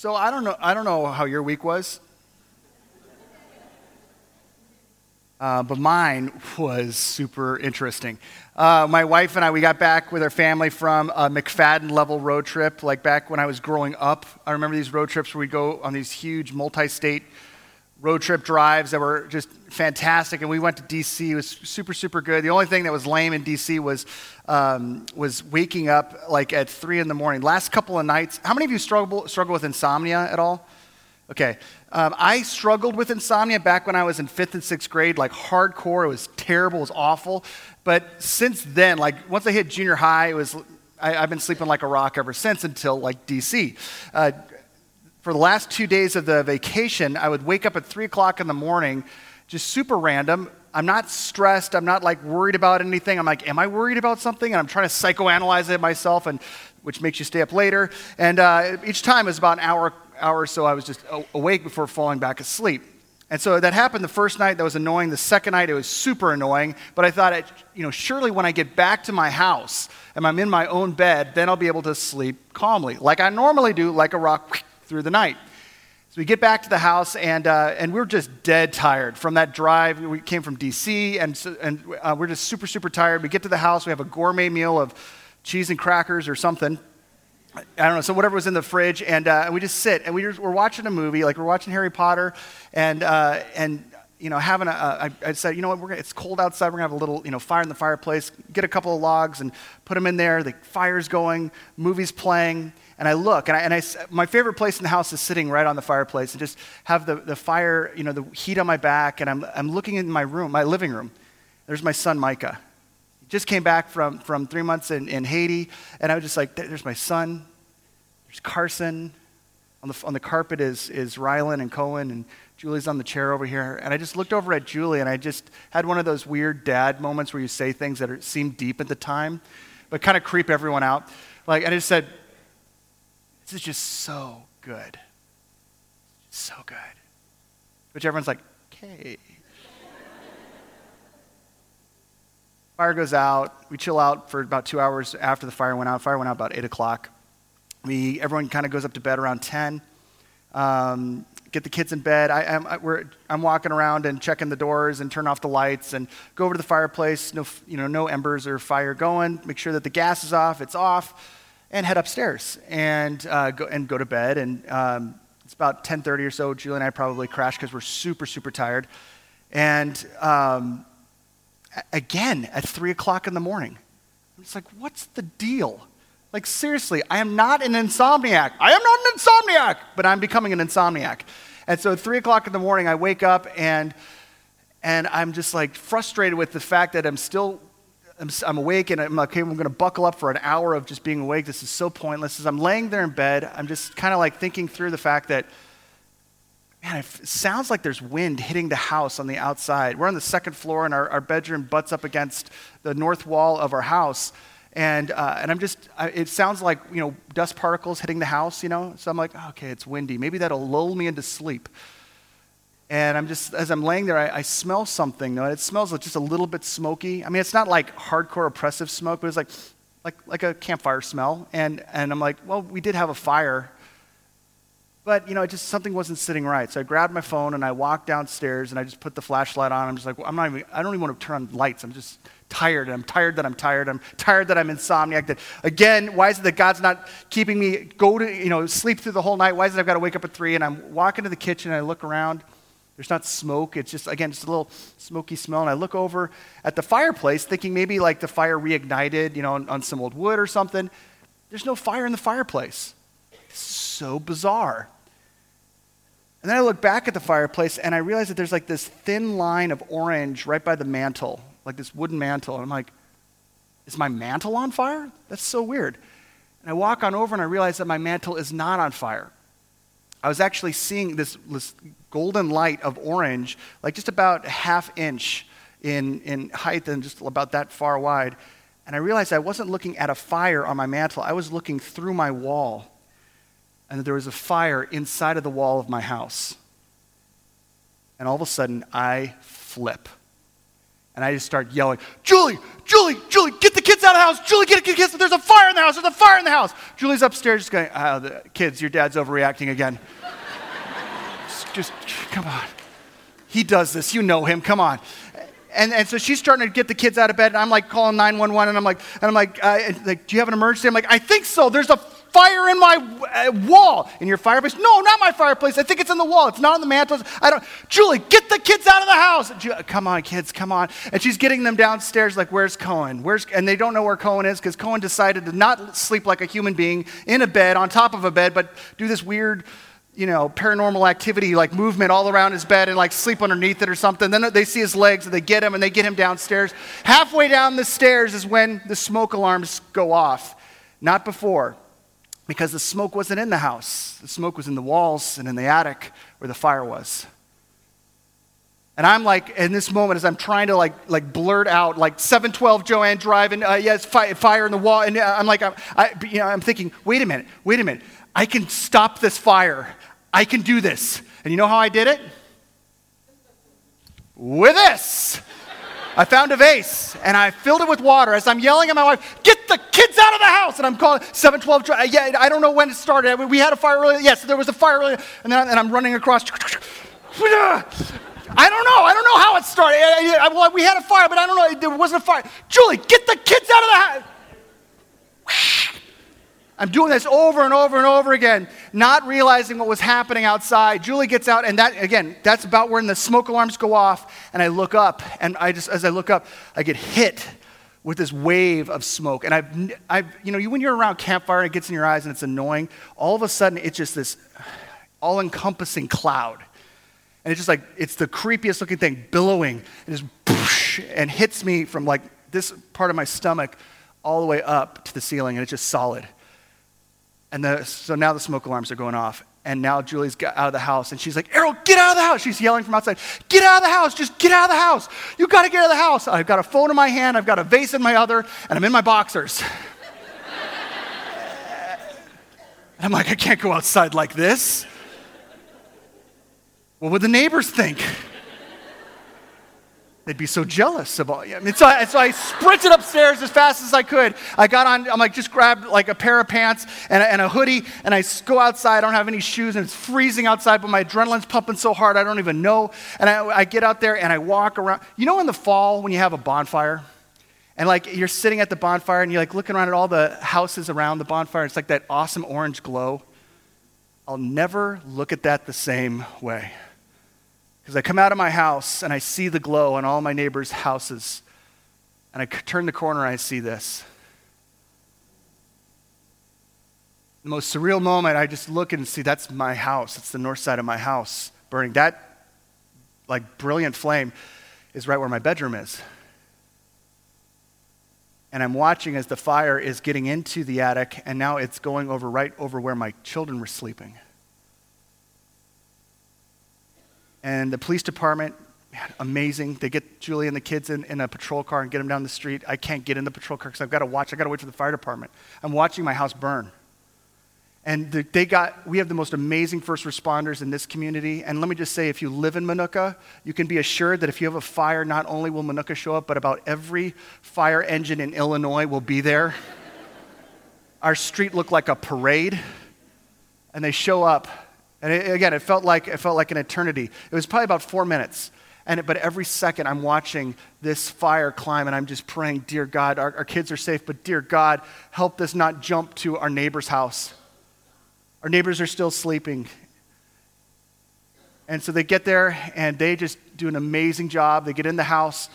So I don't know. I don't know how your week was, uh, but mine was super interesting. Uh, my wife and I, we got back with our family from a McFadden level road trip. Like back when I was growing up, I remember these road trips where we go on these huge multi-state road trip drives that were just fantastic. And we went to DC. It was super, super good. The only thing that was lame in DC was, um, was waking up like at 3 in the morning. Last couple of nights, how many of you struggle, struggle with insomnia at all? Okay. Um, I struggled with insomnia back when I was in fifth and sixth grade, like hardcore. It was terrible, it was awful. But since then, like once I hit junior high, it was I, have been sleeping like a rock ever since until like DC. Uh, for the last two days of the vacation, I would wake up at three o'clock in the morning, just super random. I'm not stressed. I'm not like worried about anything. I'm like, am I worried about something? And I'm trying to psychoanalyze it myself, and which makes you stay up later. And uh, each time is about an hour, hour or so. I was just awake before falling back asleep. And so that happened the first night. That was annoying. The second night, it was super annoying. But I thought, you know, surely when I get back to my house and I'm in my own bed, then I'll be able to sleep calmly, like I normally do, like a rock through the night. So we get back to the house, and, uh, and we're just dead tired from that drive. We came from DC, and, and uh, we're just super, super tired. We get to the house, we have a gourmet meal of cheese and crackers or something. I don't know, so whatever was in the fridge, and, uh, and we just sit, and we just, we're watching a movie, like we're watching Harry Potter, and, uh, and you know, having a, a I, said, you know what, gonna, it's cold outside, we're gonna have a little, you know, fire in the fireplace, get a couple of logs and put them in there, the fire's going, movie's playing, and I look, and, I, and I, my favorite place in the house is sitting right on the fireplace and just have the, the fire, you know, the heat on my back, and I'm, I'm looking in my room, my living room. There's my son, Micah. He just came back from, from three months in, in Haiti, and I was just like, there's my son, there's Carson. On the, on the carpet is, is Rylan and Cohen, and Julie's on the chair over here. And I just looked over at Julie, and I just had one of those weird dad moments where you say things that are, seem deep at the time, but kind of creep everyone out. Like, and I just said, this is just so good. So good. Which everyone's like, okay. fire goes out. We chill out for about two hours after the fire went out. Fire went out about 8 o'clock. We, everyone kind of goes up to bed around 10. Um, get the kids in bed. I, am I'm walking around and checking the doors and turn off the lights and go over to the fireplace. No, you know, no embers or fire going. Make sure that the gas is off. It's off and head upstairs and, uh, go, and go to bed. And um, it's about 10.30 or so. Julie and I probably crashed because we're super, super tired. And um, again, at 3 o'clock in the morning, it's like, what's the deal? Like, seriously, I am not an insomniac. I am not an insomniac, but I'm becoming an insomniac. And so at 3 o'clock in the morning, I wake up and, and I'm just like frustrated with the fact that I'm still I'm, I'm awake and I'm like, okay, I'm going to buckle up for an hour of just being awake. This is so pointless. As I'm laying there in bed, I'm just kind of like thinking through the fact that, man, it sounds like there's wind hitting the house on the outside. We're on the second floor and our, our bedroom butts up against the north wall of our house. And, uh, and I'm just, I, it sounds like, you know, dust particles hitting the house, you know? So I'm like, okay, it's windy. Maybe that'll lull me into sleep. And I'm just, as I'm laying there, I, I smell something. No, It smells just a little bit smoky. I mean, it's not like hardcore oppressive smoke, but it's like, like, like a campfire smell. And, and I'm like, well, we did have a fire. But, you know, it just something wasn't sitting right. So I grabbed my phone and I walked downstairs and I just put the flashlight on. I'm just like, well, I'm not even, I don't even want to turn on lights. I'm just tired. And I'm tired that I'm tired. I'm tired that I'm insomniac. That, again, why is it that God's not keeping me go to, you know, sleep through the whole night? Why is it I've got to wake up at three? And I'm walking to the kitchen and I look around there's not smoke. It's just, again, just a little smoky smell. And I look over at the fireplace thinking maybe like the fire reignited, you know, on, on some old wood or something. There's no fire in the fireplace. So bizarre. And then I look back at the fireplace and I realize that there's like this thin line of orange right by the mantle, like this wooden mantle. And I'm like, is my mantle on fire? That's so weird. And I walk on over and I realize that my mantle is not on fire. I was actually seeing this, this golden light of orange, like just about a half inch in, in height and just about that far wide. And I realized I wasn't looking at a fire on my mantle, I was looking through my wall. And that there was a fire inside of the wall of my house. And all of a sudden, I flip. And I just start yelling, Julie, Julie, Julie, get the kids out of the house. Julie, get the kids. There's a fire in the house. There's a fire in the house. Julie's upstairs just going, oh, the kids, your dad's overreacting again. just, just, come on. He does this. You know him. Come on. And, and so she's starting to get the kids out of bed, and I'm like calling 911, and I'm like, and I'm like, uh, like, do you have an emergency? I'm like, I think so. There's a fire in my uh, wall. In your fireplace? No, not my fireplace. I think it's in the wall. It's not on the mantel. I don't. Julie, get the kids out of the house. Come on, kids, come on. And she's getting them downstairs. Like, where's Cohen? Where's? And they don't know where Cohen is because Cohen decided to not sleep like a human being in a bed on top of a bed, but do this weird you know, paranormal activity, like movement all around his bed and like sleep underneath it or something. Then they see his legs and they get him and they get him downstairs. Halfway down the stairs is when the smoke alarms go off, not before because the smoke wasn't in the house. The smoke was in the walls and in the attic where the fire was. And I'm like, in this moment, as I'm trying to like, like blurt out, like 712 Joanne Drive, and uh, yes, fi- fire in the wall. And uh, I'm like, I'm, I, you know, I'm thinking, wait a minute, wait a minute. I can stop this fire. I can do this. And you know how I did it? With this. I found a vase and I filled it with water as I'm yelling at my wife, get the kids out of the house. And I'm calling 712. Yeah, I don't know when it started. We had a fire earlier. Yes, there was a fire earlier. And then and I'm running across. I don't know. I don't know how it started. I, I, well, we had a fire, but I don't know. There wasn't a fire. Julie, get the kids out of the house. I'm doing this over and over and over again, not realizing what was happening outside. Julie gets out, and that, again, that's about when the smoke alarms go off. And I look up, and I just, as I look up, I get hit with this wave of smoke. And I've, I've you know, when you're around campfire and it gets in your eyes and it's annoying, all of a sudden it's just this all encompassing cloud. And it's just like, it's the creepiest looking thing, billowing, and just poosh, and hits me from like this part of my stomach all the way up to the ceiling, and it's just solid. And the, so now the smoke alarms are going off. And now Julie's got out of the house and she's like, Errol, get out of the house. She's yelling from outside, get out of the house. Just get out of the house. You got to get out of the house. I've got a phone in my hand, I've got a vase in my other, and I'm in my boxers. and I'm like, I can't go outside like this. What would the neighbors think? They'd be so jealous of all. I mean, so, I, so I sprinted upstairs as fast as I could. I got on, I'm like, just grabbed like a pair of pants and a, and a hoodie, and I go outside. I don't have any shoes, and it's freezing outside, but my adrenaline's pumping so hard, I don't even know. And I, I get out there and I walk around. You know, in the fall when you have a bonfire? And like you're sitting at the bonfire and you're like looking around at all the houses around the bonfire. It's like that awesome orange glow. I'll never look at that the same way. Because I come out of my house and I see the glow on all my neighbors' houses. And I turn the corner and I see this. The most surreal moment, I just look and see that's my house. It's the north side of my house burning. That, like, brilliant flame is right where my bedroom is. And I'm watching as the fire is getting into the attic, and now it's going over right over where my children were sleeping. And the police department, man, amazing. They get Julie and the kids in, in a patrol car and get them down the street. I can't get in the patrol car because I've got to watch. I've got to wait for the fire department. I'm watching my house burn. And the, they got, we have the most amazing first responders in this community. And let me just say, if you live in Minooka, you can be assured that if you have a fire, not only will Minooka show up, but about every fire engine in Illinois will be there. Our street looked like a parade. And they show up and it, again, it felt, like, it felt like an eternity. It was probably about four minutes. And, but every second I'm watching this fire climb and I'm just praying, Dear God, our, our kids are safe, but dear God, help this not jump to our neighbor's house. Our neighbors are still sleeping. And so they get there and they just do an amazing job. They get in the house.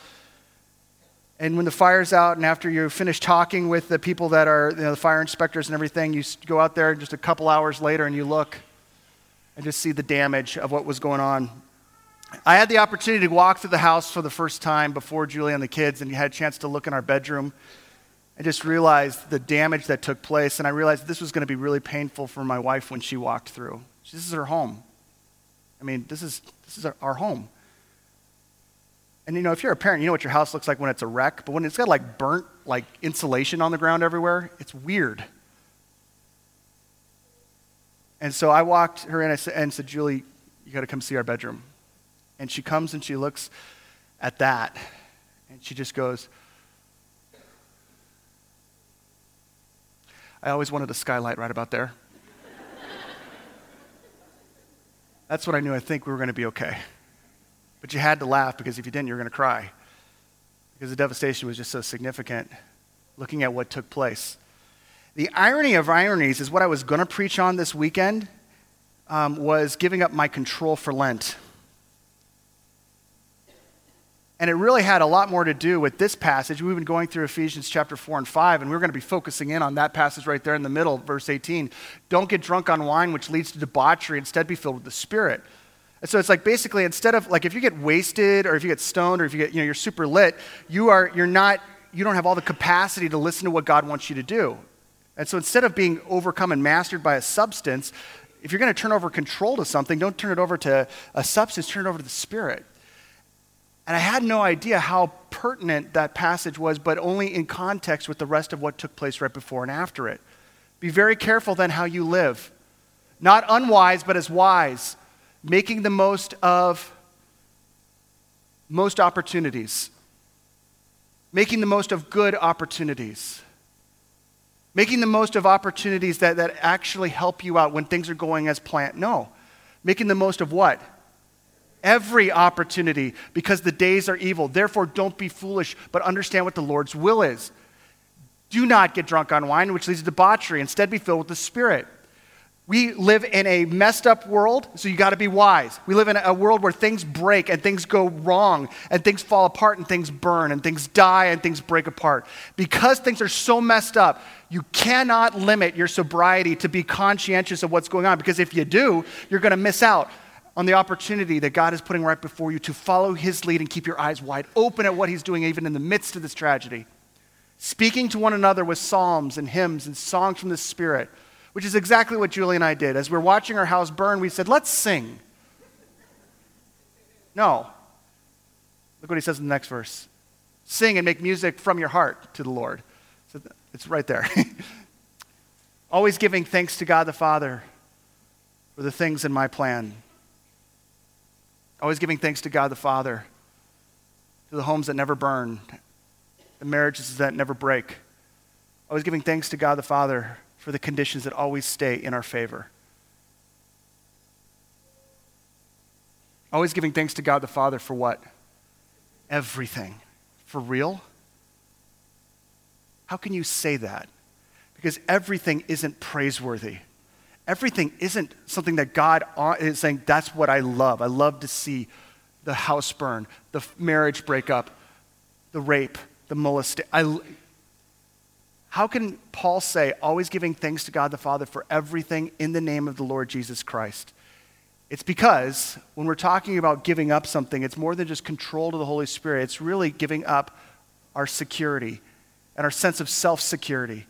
And when the fire's out, and after you finish talking with the people that are you know, the fire inspectors and everything, you go out there just a couple hours later and you look and just see the damage of what was going on. I had the opportunity to walk through the house for the first time before Julie and the kids, and you had a chance to look in our bedroom. I just realized the damage that took place, and I realized this was going to be really painful for my wife when she walked through. This is her home. I mean, this is, this is our home. And you know, if you're a parent, you know what your house looks like when it's a wreck, but when it's got like burnt like insulation on the ground everywhere, it's weird. And so I walked her in and said, Julie, you got to come see our bedroom. And she comes and she looks at that. And she just goes, I always wanted a skylight right about there. That's what I knew I think we were going to be okay. But you had to laugh because if you didn't, you were going to cry. Because the devastation was just so significant looking at what took place. The irony of ironies is what I was going to preach on this weekend um, was giving up my control for Lent. And it really had a lot more to do with this passage. We've been going through Ephesians chapter 4 and 5, and we're going to be focusing in on that passage right there in the middle, verse 18. Don't get drunk on wine, which leads to debauchery. Instead, be filled with the Spirit. And so it's like basically instead of like if you get wasted or if you get stoned or if you get, you know, you're super lit, you are, you're not, you don't have all the capacity to listen to what God wants you to do. And so instead of being overcome and mastered by a substance, if you're going to turn over control to something, don't turn it over to a substance, turn it over to the Spirit. And I had no idea how pertinent that passage was, but only in context with the rest of what took place right before and after it. Be very careful then how you live. Not unwise, but as wise, making the most of most opportunities, making the most of good opportunities, making the most of opportunities that, that actually help you out when things are going as planned. No. Making the most of what? every opportunity because the days are evil. Therefore, don't be foolish, but understand what the Lord's will is. Do not get drunk on wine, which leads to debauchery. Instead, be filled with the Spirit. We live in a messed up world, so you got to be wise. We live in a world where things break and things go wrong and things fall apart and things burn and things die and things break apart. Because things are so messed up, you cannot limit your sobriety to be conscientious of what's going on because if you do, you're going to miss out on the opportunity that God is putting right before you to follow His lead and keep your eyes wide open at what He's doing, even in the midst of this tragedy. Speaking to one another with psalms and hymns and songs from the Spirit, which is exactly what Julie and I did. As we're watching our house burn, we said, let's sing. No. Look what he says in the next verse sing and make music from your heart to the Lord. So it's right there. Always giving thanks to God the Father for the things in my plan Always giving thanks to God the Father, to the homes that never burn, the marriages that never break. Always giving thanks to God the Father for the conditions that always stay in our favor. Always giving thanks to God the Father for what? Everything. For real? How can you say that? Because everything isn't praiseworthy everything isn't something that God uh, is saying, that's what I love. I love to see the house burn, the marriage break up, the rape, the molestation. How can Paul say, always giving thanks to God the Father for everything in the name of the Lord Jesus Christ? It's because when we're talking about giving up something, it's more than just control to the Holy Spirit. It's really giving up our security and our sense of self security.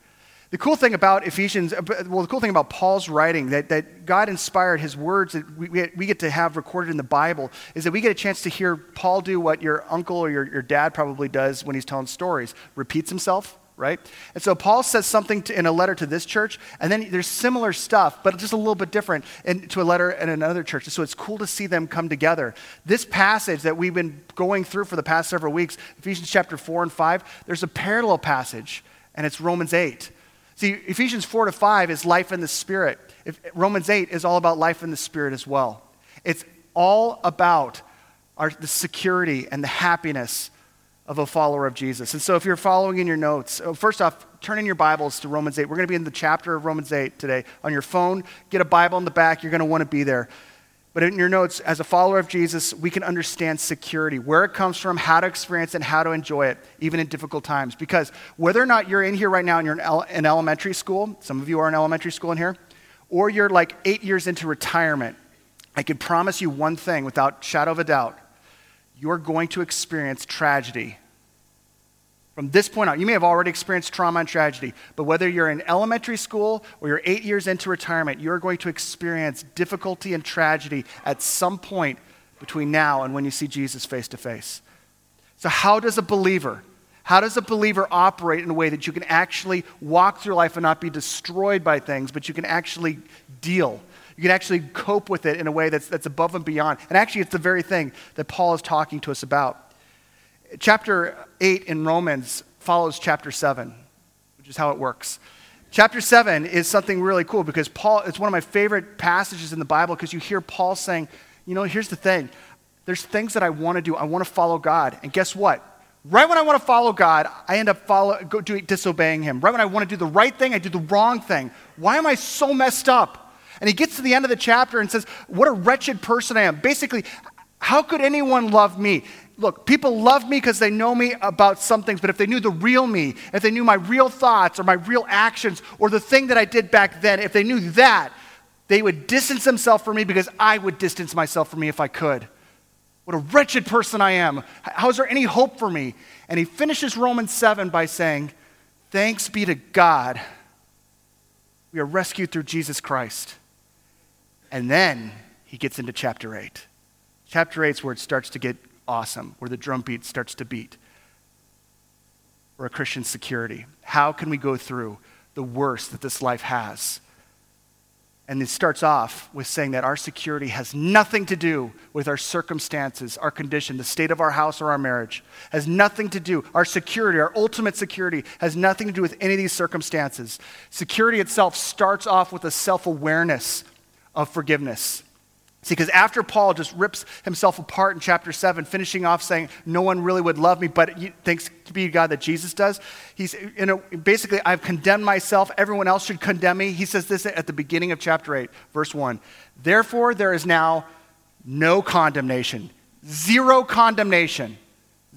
The cool thing about Ephesians, uh, well, the cool thing about Paul's writing, that, that God inspired his words that we, we get to have recorded in the Bible, is that we get a chance to hear Paul do what your uncle or your, your dad probably does when he's telling stories repeats himself, right? And so Paul says something to, in a letter to this church, and then there's similar stuff, but just a little bit different in, to a letter in another church. So it's cool to see them come together. This passage that we've been going through for the past several weeks, Ephesians chapter 4 and 5, there's a parallel passage, and it's Romans 8. See, Ephesians 4 to 5 is life in the Spirit. If, Romans 8 is all about life in the Spirit as well. It's all about our, the security and the happiness of a follower of Jesus. And so if you're following in your notes, oh, first off, turn in your Bibles to Romans 8. We're going to be in the chapter of Romans 8 today. On your phone, get a Bible in the back. You're going to want to be there. But in your notes, as a follower of Jesus, we can understand security, where it comes from, how to experience it, and how to enjoy it, even in difficult times. Because whether or not you're in here right now and you're in, elementary school, some of you are in elementary school in here, or you're like eight years into retirement, I can promise you one thing without shadow of a doubt you're going to experience tragedy from this point on, you may have already experienced trauma and tragedy, but whether you're in elementary school or you're eight years into retirement, you're going to experience difficulty and tragedy at some point between now and when you see Jesus face to face. So, how does a believer, how does a believer operate in a way that you can actually walk through life and not be destroyed by things, but you can actually deal? You can actually cope with it in a way that's, that's above and beyond. And actually, it's the very thing that Paul is talking to us about chapter 8 in Romans follows chapter 7, which is how it works. Chapter 7 is something really cool because Paul, it's one of my favorite passages in the Bible because you hear Paul saying, you know, here's the thing. There's things that I want to do. I want to follow God. And guess what? Right when I want to follow God, I end up follow, go, do, disobeying Him. Right when I want to do the right thing, I do the wrong thing. Why am I so messed up? And he gets to the end of the chapter and says, What a wretched person I am. Basically, how could anyone love me? Look, people love me because they know me about some things, but if they knew the real me, if they knew my real thoughts or my real actions or the thing that I did back then, if they knew that, they would distance themselves from me because I would distance myself from me if I could. What a wretched person I am. How is there any hope for me? And he finishes Romans 7 by saying, Thanks be to God. We are rescued through Jesus Christ. And then he gets into chapter 8. Chapter 8 is where it starts to get awesome, where the drumbeat starts to beat. For a Christian security. How can we go through the worst that this life has? And it starts off with saying that our security has nothing to do with our circumstances, our condition, the state of our house or our marriage. Has nothing to do. Our security, our ultimate security, has nothing to do with any of these circumstances. Security itself starts off with a self awareness of forgiveness. See, because after Paul just rips himself apart in chapter 7, finishing off saying, No one really would love me, but thanks be to God that Jesus does, he's, you know, basically, I've condemned myself. Everyone else should condemn me. He says this at the beginning of chapter 8, verse 1. Therefore, there is now no condemnation, zero condemnation.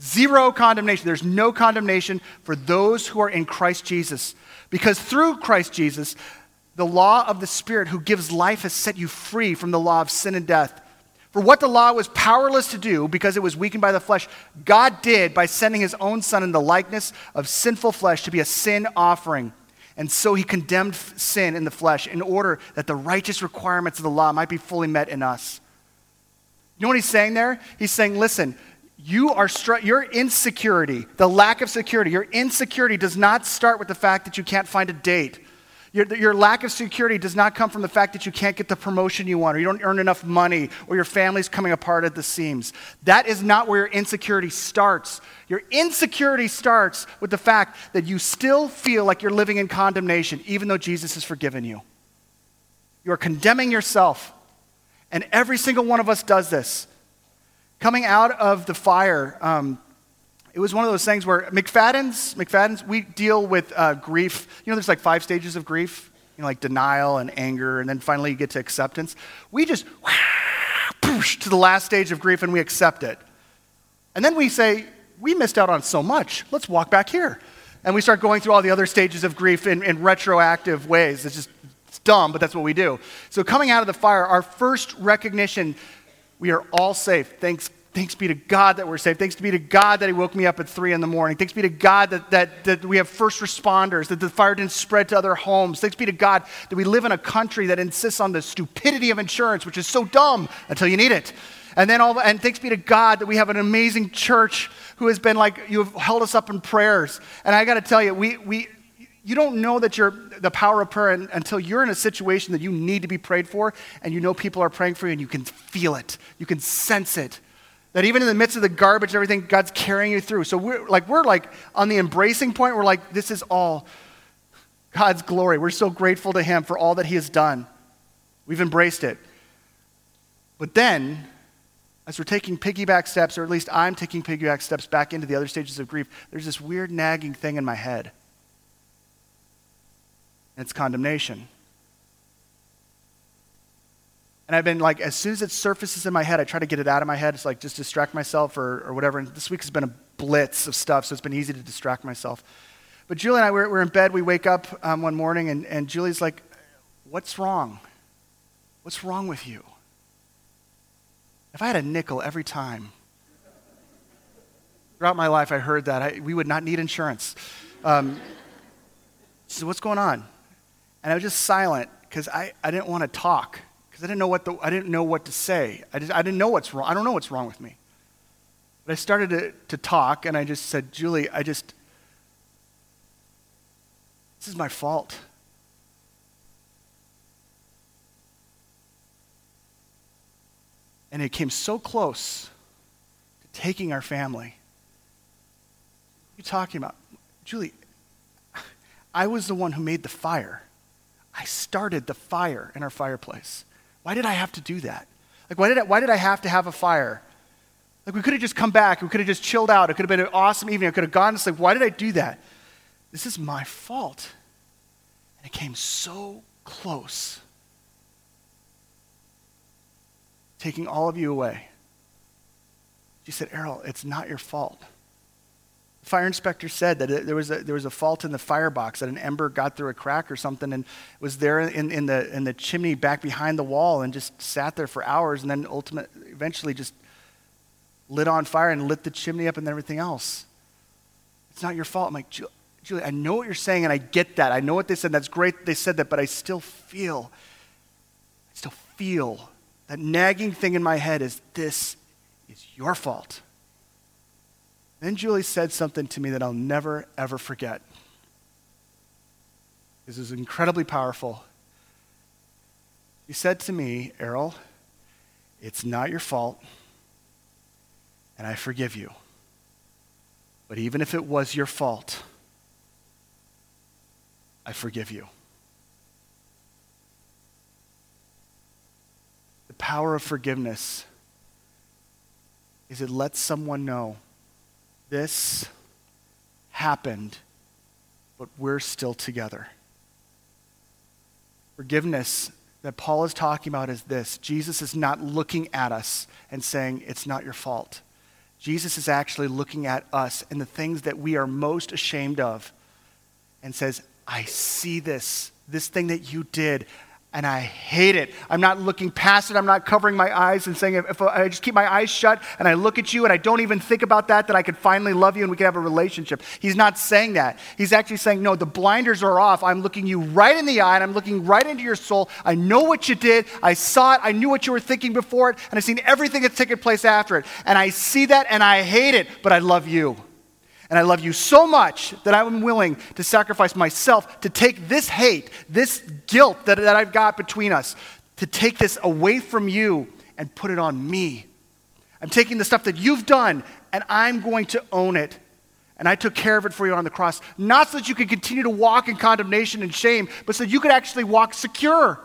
Zero condemnation. There's no condemnation for those who are in Christ Jesus. Because through Christ Jesus, the law of the Spirit who gives life has set you free from the law of sin and death. For what the law was powerless to do because it was weakened by the flesh, God did by sending his own Son in the likeness of sinful flesh to be a sin offering. And so he condemned sin in the flesh in order that the righteous requirements of the law might be fully met in us. You know what he's saying there? He's saying, listen, you are str- your insecurity, the lack of security, your insecurity does not start with the fact that you can't find a date your, your, lack of security does not come from the fact that you can't get the promotion you want, or you don't earn enough money, or your family's coming apart at the seams. That is not where your insecurity starts. Your insecurity starts with the fact that you still feel like you're living in condemnation, even though Jesus has forgiven you. You're condemning yourself. And every single one of us does this. Coming out of the fire, um, it was one of those things where McFadden's, McFadden's, we deal with uh, grief. You know, there's like five stages of grief, you know, like denial and anger, and then finally you get to acceptance. We just push to the last stage of grief and we accept it. And then we say, we missed out on so much. Let's walk back here. And we start going through all the other stages of grief in, in retroactive ways. It's just it's dumb, but that's what we do. So, coming out of the fire, our first recognition we are all safe. Thanks Thanks be to God that we're saved. Thanks be to God that He woke me up at 3 in the morning. Thanks be to God that, that, that we have first responders, that the fire didn't spread to other homes. Thanks be to God that we live in a country that insists on the stupidity of insurance, which is so dumb until you need it. And then all, and thanks be to God that we have an amazing church who has been like, you have held us up in prayers. And I got to tell you, we, we, you don't know that you're the power of prayer until you're in a situation that you need to be prayed for and you know people are praying for you and you can feel it. You can sense it. That even in the midst of the garbage and everything, God's carrying you through. So we're like, we're like on the embracing point, we're like, this is all God's glory. We're so grateful to Him for all that He has done. We've embraced it. But then, as we're taking piggyback steps, or at least I'm taking piggyback steps back into the other stages of grief, there's this weird nagging thing in my head. And it's condemnation. And I've been like, as soon as it surfaces in my head, I try to get it out of my head. It's like just distract myself or, or whatever. And this week has been a blitz of stuff, so it's been easy to distract myself. But Julie and I, we're, we're in bed. We wake up um, one morning, and, and Julie's like, What's wrong? What's wrong with you? If I had a nickel every time, throughout my life, I heard that I, we would not need insurance. Um, she said, What's going on? And I was just silent because I, I didn't want to talk because I didn't know what the, I didn't know what to say. I, just, I didn't know what's wrong. I don't know what's wrong with me. But I started to, to talk, and I just said, Julie, I just, this is my fault. And it came so close to taking our family you talking about? Julie, I was the one who made the fire. I started the fire in our fireplace. Why did I have to do that? Like, why did I, why did I have to have a fire? Like, we could have just come back. We could have just chilled out. It could have been an awesome evening. I could have gone to sleep. Why did I do that? This is my fault. And it came so close, taking all of you away. She said, Errol, it's not your fault. Fire inspector said that there was, a, there was a fault in the firebox, that an ember got through a crack or something and was there in, in, the, in the chimney back behind the wall and just sat there for hours and then ultimately, eventually just lit on fire and lit the chimney up and everything else. It's not your fault. I'm like, Julie, I know what you're saying and I get that. I know what they said. That's great they said that, but I still feel, I still feel that nagging thing in my head is this is your fault. Then Julie said something to me that I'll never, ever forget. This is incredibly powerful. She said to me, Errol, it's not your fault, and I forgive you. But even if it was your fault, I forgive you. The power of forgiveness is it lets someone know this happened, but we're still together. Forgiveness that Paul is talking about is this Jesus is not looking at us and saying, It's not your fault. Jesus is actually looking at us and the things that we are most ashamed of and says, I see this, this thing that you did and I hate it. I'm not looking past it. I'm not covering my eyes and saying, if, I just keep my eyes shut and I look at you and I don't even think about that, that I could finally love you and we could have a relationship. He's not saying that. He's actually saying, no, the blinders are off. I'm looking you right in the eye and I'm looking right into your soul. I know what you did. I saw it. I knew what you were thinking before it and I've seen everything that's taken place after it. And I see that and I hate it, but I love you. And I love you so much that I'm willing to sacrifice myself to take this hate, this guilt that, that I've got between us, to take this away from you and put it on me. I'm taking the stuff that you've done and I'm going to own it. And I took care of it for you on the cross, not so that you could continue to walk in condemnation and shame, but so that you could actually walk secure.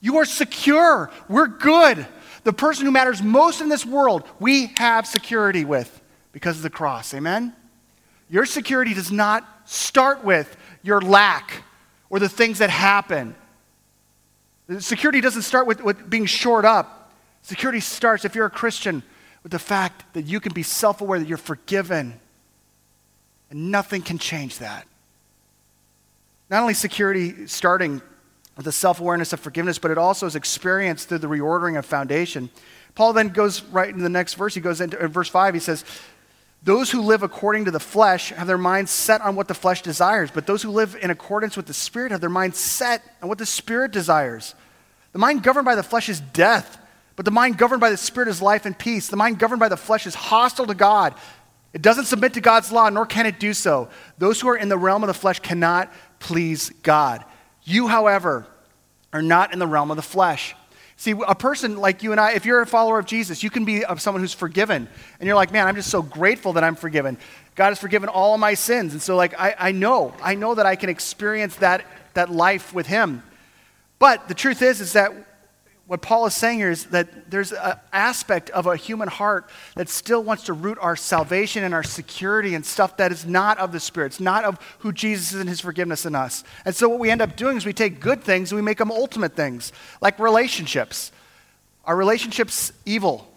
You are secure. We're good. The person who matters most in this world, we have security with because of the cross. Amen? Your security does not start with your lack or the things that happen. Security doesn't start with, with being shored up. Security starts, if you're a Christian, with the fact that you can be self aware that you're forgiven. And nothing can change that. Not only security starting with the self awareness of forgiveness, but it also is experienced through the reordering of foundation. Paul then goes right into the next verse. He goes into in verse 5, he says, those who live according to the flesh have their minds set on what the flesh desires, but those who live in accordance with the Spirit have their minds set on what the Spirit desires. The mind governed by the flesh is death, but the mind governed by the Spirit is life and peace. The mind governed by the flesh is hostile to God. It doesn't submit to God's law, nor can it do so. Those who are in the realm of the flesh cannot please God. You, however, are not in the realm of the flesh See, a person like you and I, if you're a follower of Jesus, you can be someone who's forgiven. And you're like, man, I'm just so grateful that I'm forgiven. God has forgiven all of my sins. And so, like, I, I know, I know that I can experience that, that life with Him. But the truth is, is that what Paul is saying here is that there's an aspect of a human heart that still wants to root our salvation and our security and stuff that is not of the Spirit. It's not of who Jesus is and his forgiveness in us. And so what we end up doing is we take good things and we make them ultimate things, like relationships. Are relationships evil?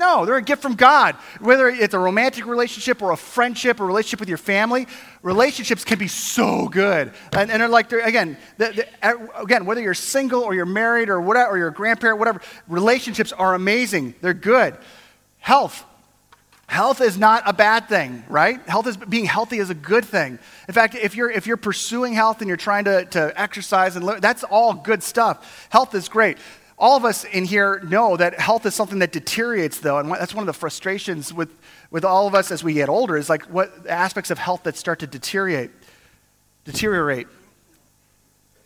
No, they're a gift from God. Whether it's a romantic relationship or a friendship or a relationship with your family, relationships can be so good. And, and they're like, they're, again, the, the, again, whether you're single or you're married or whatever, or you're a grandparent, whatever, relationships are amazing. They're good. Health. Health is not a bad thing, right? Health is being healthy is a good thing. In fact, if you're if you're pursuing health and you're trying to, to exercise and live, that's all good stuff. Health is great. All of us in here know that health is something that deteriorates, though, and that's one of the frustrations with, with all of us as we get older is like what aspects of health that start to deteriorate. Deteriorate.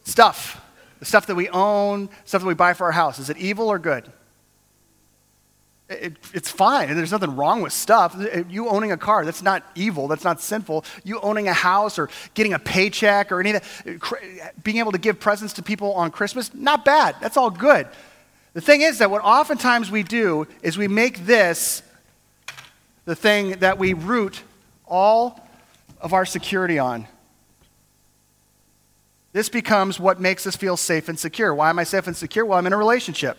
Stuff. The stuff that we own, stuff that we buy for our house. Is it evil or good? It, it's fine, there's nothing wrong with stuff. Uh, you owning a car, that's not evil, that's not sinful. You owning a house or getting a paycheck or any of that, uh, being able to give presents to people on Christmas, not bad. That's all good. The thing is that what oftentimes we do is we make this the thing that we root all of our security on. This becomes what makes us feel safe and secure. Why am I safe and secure? Well, I'm in a relationship.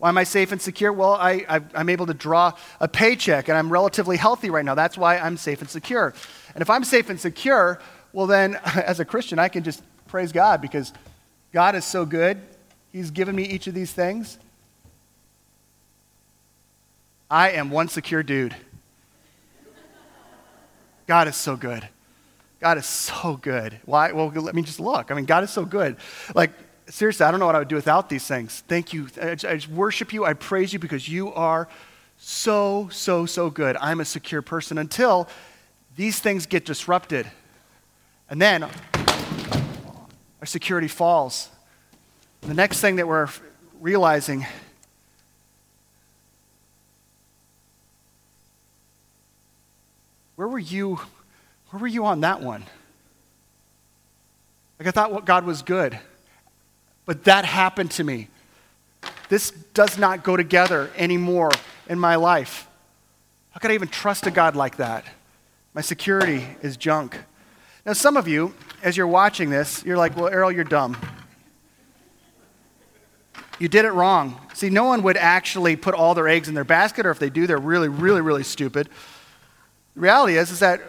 Why am I safe and secure? Well, I, am able to draw a paycheck and I'm relatively healthy right now. That's why I'm safe and secure. And if I'm safe and secure, well, then as a Christian, I can just praise God because God is so good. He's given me each of these things. I am one secure dude. God is so good. God is so good. Why? Well, let me just look. I mean, God is so good. Like, seriously, I don't know what I would do without these things. Thank you. I, I worship you. I praise you because you are so, so, so good. I'm a secure person until these things get disrupted. And then our security falls. The next thing that we're realizing where were you where were you on that one? Like, I thought what God was good, but that happened to me. This does not go together anymore in my life. How could I even trust a God like that? My security is junk. Now, some of you, as you're watching this, you're like, well, Errol, you're dumb. You did it wrong. See, no one would actually put all their eggs in their basket, or if they do, they're really, really, really stupid. The reality is, is that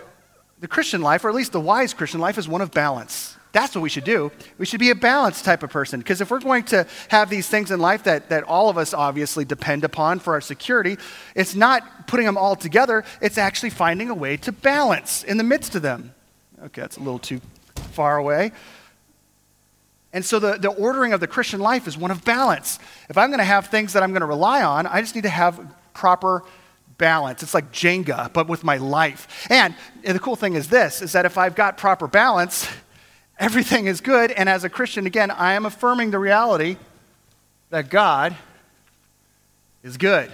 the Christian life, or at least the wise Christian life, is one of balance. That's what we should do. We should be a balanced type of person. Because if we're going to have these things in life that, that all of us obviously depend upon for our security, it's not putting them all together, it's actually finding a way to balance in the midst of them. Okay, that's a little too far away. And so the, the ordering of the Christian life is one of balance. If I'm going to have things that I'm going to rely on, I just need to have proper balance. It's like Jenga, but with my life. And, and the cool thing is this, is that if I've got proper balance, everything is good. And as a Christian, again, I am affirming the reality that God is good.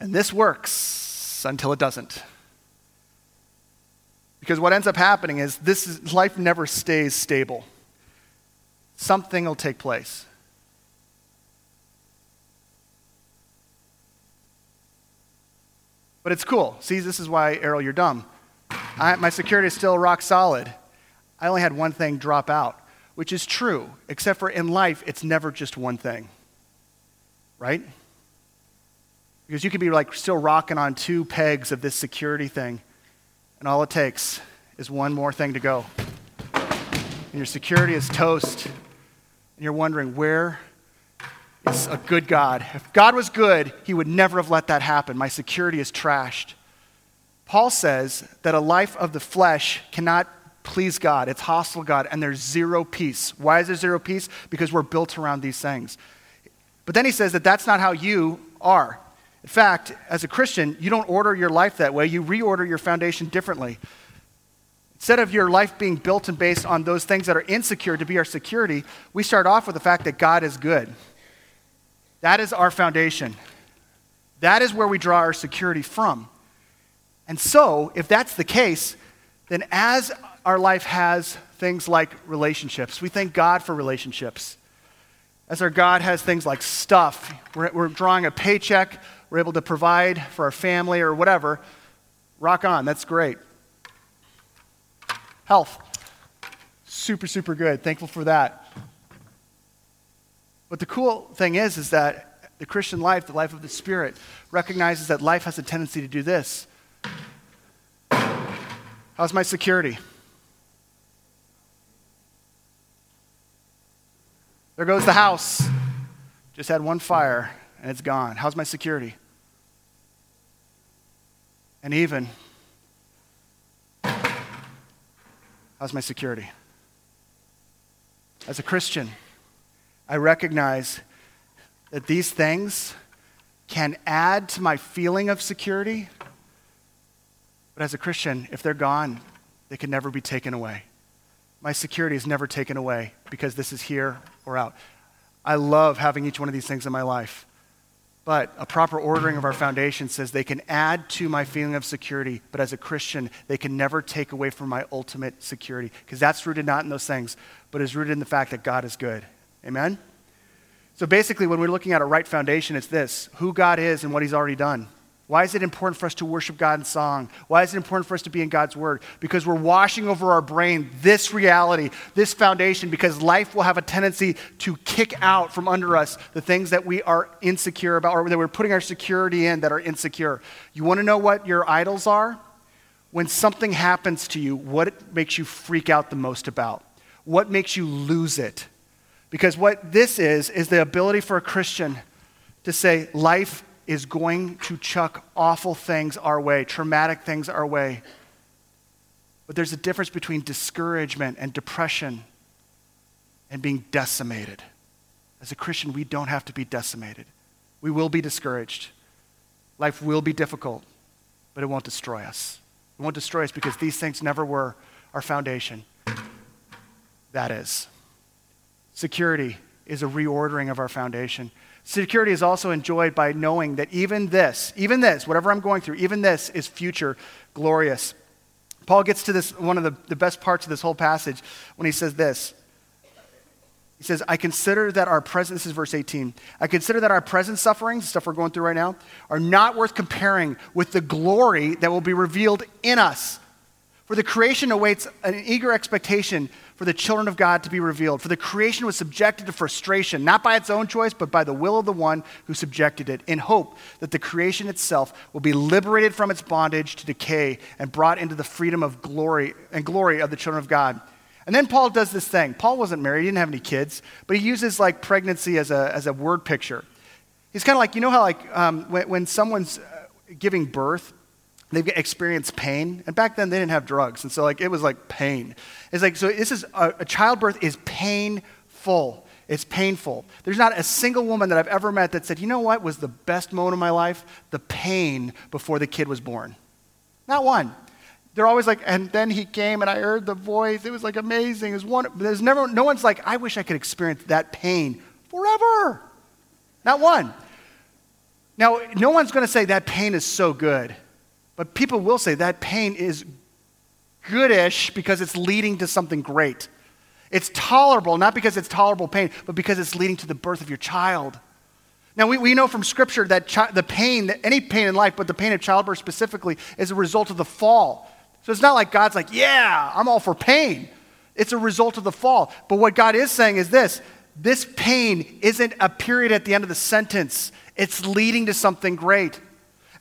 And this works until it doesn't. Because what ends up happening is this is, life never stays stable. Something will take place. But it's cool. See, this is why, Errol, you're dumb. I, my security is still rock solid. I only had one thing drop out, which is true, except for in life, it's never just one thing. Right? Because you could be like still rocking on two pegs of this security thing, and all it takes is one more thing to go. And your security is toast, and you're wondering, where is a good God. If God was good, he would never have let that happen. My security is trashed. Paul says that a life of the flesh cannot please God. It's hostile God, and there's zero peace. Why is there zero peace? Because we're built around these things. But then he says that that's not how you are. In fact, as a Christian, you don't order your life that way, you reorder your foundation differently. Instead of your life being built and based on those things that are insecure to be our security, we start off with the fact that God is good. That is our foundation. That is where we draw our security from. And so, if that's the case, then as our life has things like relationships, we thank God for relationships. As our God has things like stuff, we're, we're drawing a paycheck, we're able to provide for our family or whatever. Rock on, that's great. Health, super, super good. Thankful for that. But the cool thing is, is that the Christian life, the life of the Spirit, recognizes that life has a tendency to do this. How's my security? There goes the house. Just had one fire and it's gone. How's my security? And even, how's my security? As a Christian, I recognize that these things can add to my feeling of security. But as a Christian, if they're gone, they can never be taken away. My security is never taken away because this is here or out. I love having each one of these things in my life. But a proper ordering of our foundation says they can add to my feeling of security, but as a Christian, they can never take away from my ultimate security, because that's rooted not in those things, but is rooted in the fact that God is good. Amen? So basically, when we're looking at a right foundation, it's this who God is and what He's already done. Why is it important for us to worship God in song? Why is it important for us to be in God's Word? Because we're washing over our brain this reality, this foundation, because life will have a tendency to kick out from under us the things that we are insecure about or that we're putting our security in that are insecure. You want to know what your idols are? When something happens to you, what makes you freak out the most about? What makes you lose it? Because what this is, is the ability for a Christian to say, life is going to chuck awful things our way, traumatic things our way. But there's a difference between discouragement and depression and being decimated. As a Christian, we don't have to be decimated. We will be discouraged. Life will be difficult, but it won't destroy us. It won't destroy us because these things never were our foundation. That is. Security is a reordering of our foundation. Security is also enjoyed by knowing that even this, even this, whatever I'm going through, even this is future glorious. Paul gets to this, one of the, the best parts of this whole passage when he says this. He says, I consider that our present, this is verse 18, I consider that our present sufferings, the stuff we're going through right now, are not worth comparing with the glory that will be revealed in us. For the creation awaits an eager expectation for the children of God to be revealed. For the creation was subjected to frustration, not by its own choice, but by the will of the one who subjected it, in hope that the creation itself will be liberated from its bondage to decay and brought into the freedom of glory and glory of the children of God. And then Paul does this thing. Paul wasn't married, he didn't have any kids, but he uses like pregnancy as a, as a word picture. He's kind of like, you know how like um, when, when someone's uh, giving birth, they've experienced pain. And back then they didn't have drugs. And so like it was like pain. It's like so this is a, a childbirth is painful. It's painful. There's not a single woman that i've ever met that said you know what was the best moment of my life? The pain before the kid was born. Not one. They're always like and then he came and i heard the voice. It was like amazing. It was one there's never no one's like i wish i could experience that pain forever. Not one. Now no one's going to say that pain is so good but people will say that pain is goodish because it's leading to something great. It's tolerable, not because it's tolerable pain, but because it's leading to the birth of your child. Now, we, we know from Scripture that chi- the pain, any pain in life, but the pain of childbirth specifically, is a result of the fall. So it's not like God's like, yeah, I'm all for pain. It's a result of the fall. But what God is saying is this this pain isn't a period at the end of the sentence, it's leading to something great.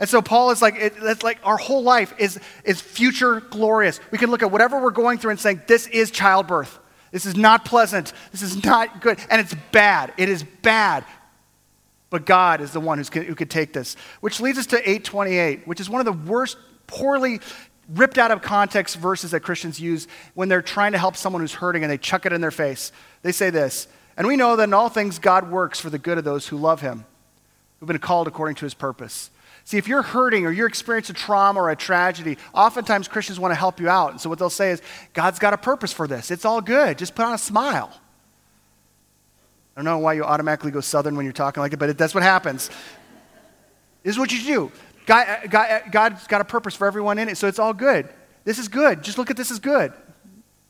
And so Paul is like, it, that's like our whole life is, is future glorious. We can look at whatever we're going through and saying, this is childbirth. This is not pleasant. This is not good. And it's bad. It is bad. But God is the one who's, who could take this. Which leads us to 828, which is one of the worst, poorly ripped out of context verses that Christians use when they're trying to help someone who's hurting and they chuck it in their face. They say this, and we know that in all things God works for the good of those who love him, who've been called according to his purpose. See, if you're hurting or you're experiencing a trauma or a tragedy, oftentimes Christians want to help you out. And so what they'll say is, God's got a purpose for this. It's all good. Just put on a smile. I don't know why you automatically go southern when you're talking like it, but it, that's what happens. this is what you do. God, uh, God, uh, God's got a purpose for everyone in it, so it's all good. This is good. Just look at this as good.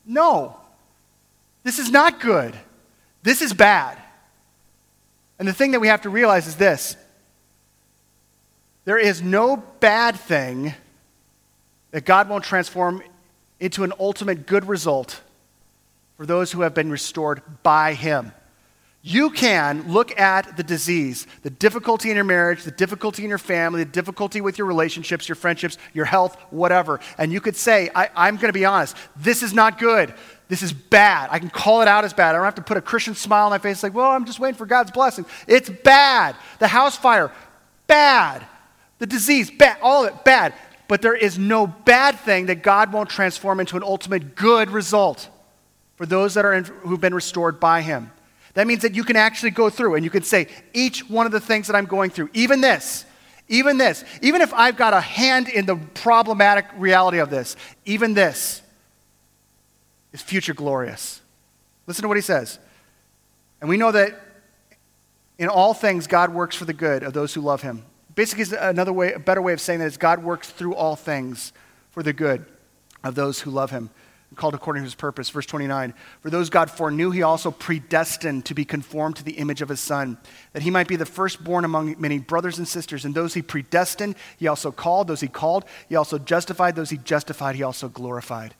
No. This is not good. This is bad. And the thing that we have to realize is this there is no bad thing that God won't transform into an ultimate good result for those who have been restored by Him. You can look at the disease, the difficulty in your marriage, the difficulty in your family, the difficulty with your relationships, your friendships, your health, whatever, and you could say, I, am going to be honest, this is not good. This is bad. I can call it out as bad. I don't have to put a Christian smile on my face like, well, I'm just waiting for God's blessing. It's bad. The house fire, bad. The disease, bad, all of it, bad. But there is no bad thing that God won't transform into an ultimate good result for those that are in, who've been restored by Him. That means that you can actually go through and you can say, each one of the things that I'm going through, even this, even this, even if I've got a hand in the problematic reality of this, even this is future glorious. Listen to what he says. And we know that In all things, God works for the good of those who love him. Basically, another way, a better way of saying that is God works through all things for the good of those who love him, called according to his purpose. Verse 29 For those God foreknew, he also predestined to be conformed to the image of his Son, that he might be the firstborn among many brothers and sisters. And those he predestined, he also called. Those he called, he also justified. Those he justified, he also glorified.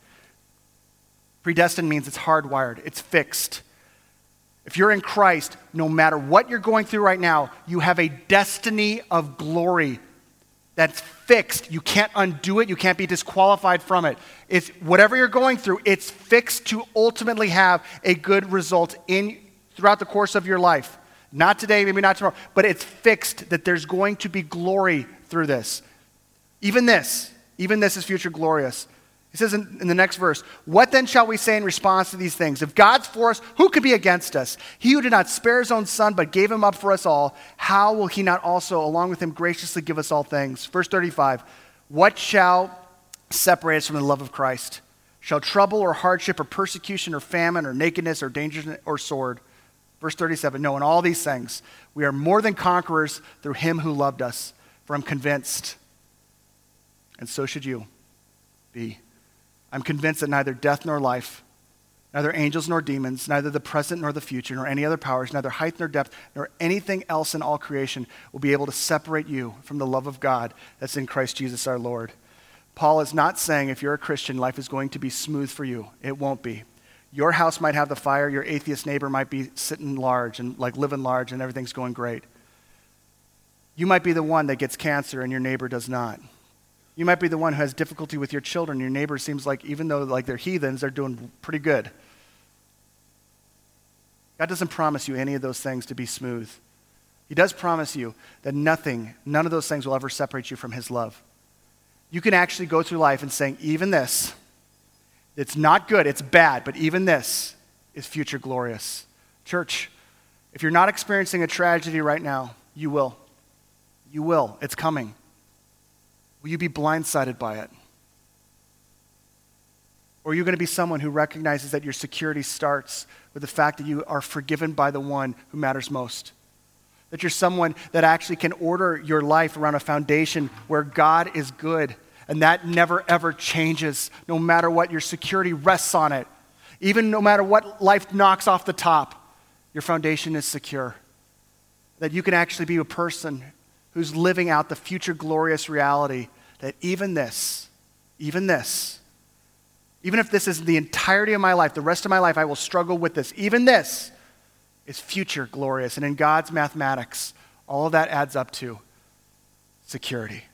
Predestined means it's hardwired, it's fixed. If you're in Christ, no matter what you're going through right now, you have a destiny of glory that's fixed. You can't undo it. You can't be disqualified from it. It's whatever you're going through, it's fixed to ultimately have a good result in throughout the course of your life. Not today, maybe not tomorrow, but it's fixed that there's going to be glory through this. Even this, even this is future glorious. He says in, in, the next verse, What then shall we say in response to these things? If God's for us, who could be against us? He who did not spare his own son, but gave him up for us all, how will he not also, along with him, graciously give us all things? Verse 35 What shall separate us from the love of Christ? Shall trouble or hardship or persecution or famine or nakedness or danger or sword? Verse 37 No, in all these things, we are more than conquerors through him who loved us. For I'm convinced, and so should you be I'm convinced that neither death nor life, neither angels nor demons, neither the present nor the future, nor any other powers, neither height nor depth, nor anything else in all creation will be able to separate you from the love of God that's in Christ Jesus our Lord. Paul is not saying if you're a Christian, life is going to be smooth for you. It won't be. Your house might have the fire, your atheist neighbor might be sitting large and like living large and everything's going great. You might be the one that gets cancer and your neighbor does not. You might be the one who has difficulty with your children. Your neighbor seems like, even though like they're heathens, they're doing pretty good. God doesn't promise you any of those things to be smooth. He does promise you that nothing, none of those things will ever separate you from His love. You can actually go through life and saying, even this, it's not good, it's bad, but even this is future glorious. Church, if you're not experiencing a tragedy right now, you will. You will. It's coming. Will you be blindsided by it? Or are you going to be someone who recognizes that your security starts with the fact that you are forgiven by the one who matters most? That you're someone that actually can order your life around a foundation where God is good and that never ever changes, no matter what. Your security rests on it. Even no matter what life knocks off the top, your foundation is secure. That you can actually be a person who's living out the future glorious reality that even this, even this, even if this is the entirety of my life, the rest of my life, I will struggle with this. Even this is future glorious. And in God's mathematics, all of that adds up to security.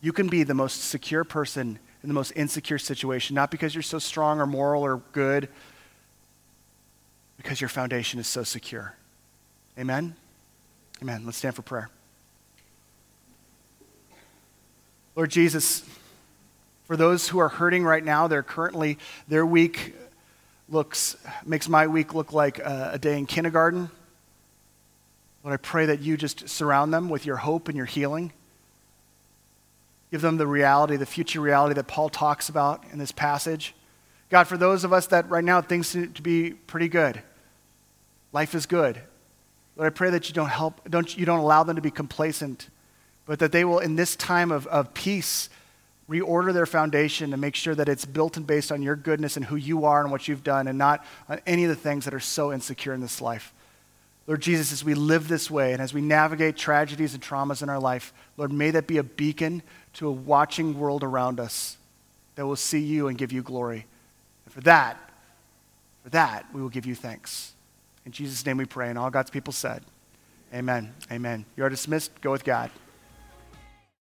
You can be the most secure person in the most insecure situation, not because you're so strong or moral or good, because your foundation is so secure. Amen? Amen. Let's stand for prayer. Lord Jesus, for those who are hurting right now, they're currently, their week looks, makes my week look like a, a day in kindergarten. Lord, I pray that you just surround them with your hope and your healing. Give them the reality, the future reality that Paul talks about in this passage. God, for those of us that right now things seem to be pretty good, life is good. Lord, I pray that you don't help, don't, you don't allow them to be complacent but that they will, in this time of, of peace, reorder their foundation and make sure that it's built and based on your goodness and who you are and what you've done and not on any of the things that are so insecure in this life. Lord Jesus, as we live this way and as we navigate tragedies and traumas in our life, Lord, may that be a beacon to a watching world around us that will see you and give you glory. And for that, for that, we will give you thanks. In Jesus' name we pray. And all God's people said, Amen. Amen. You are dismissed. Go with God.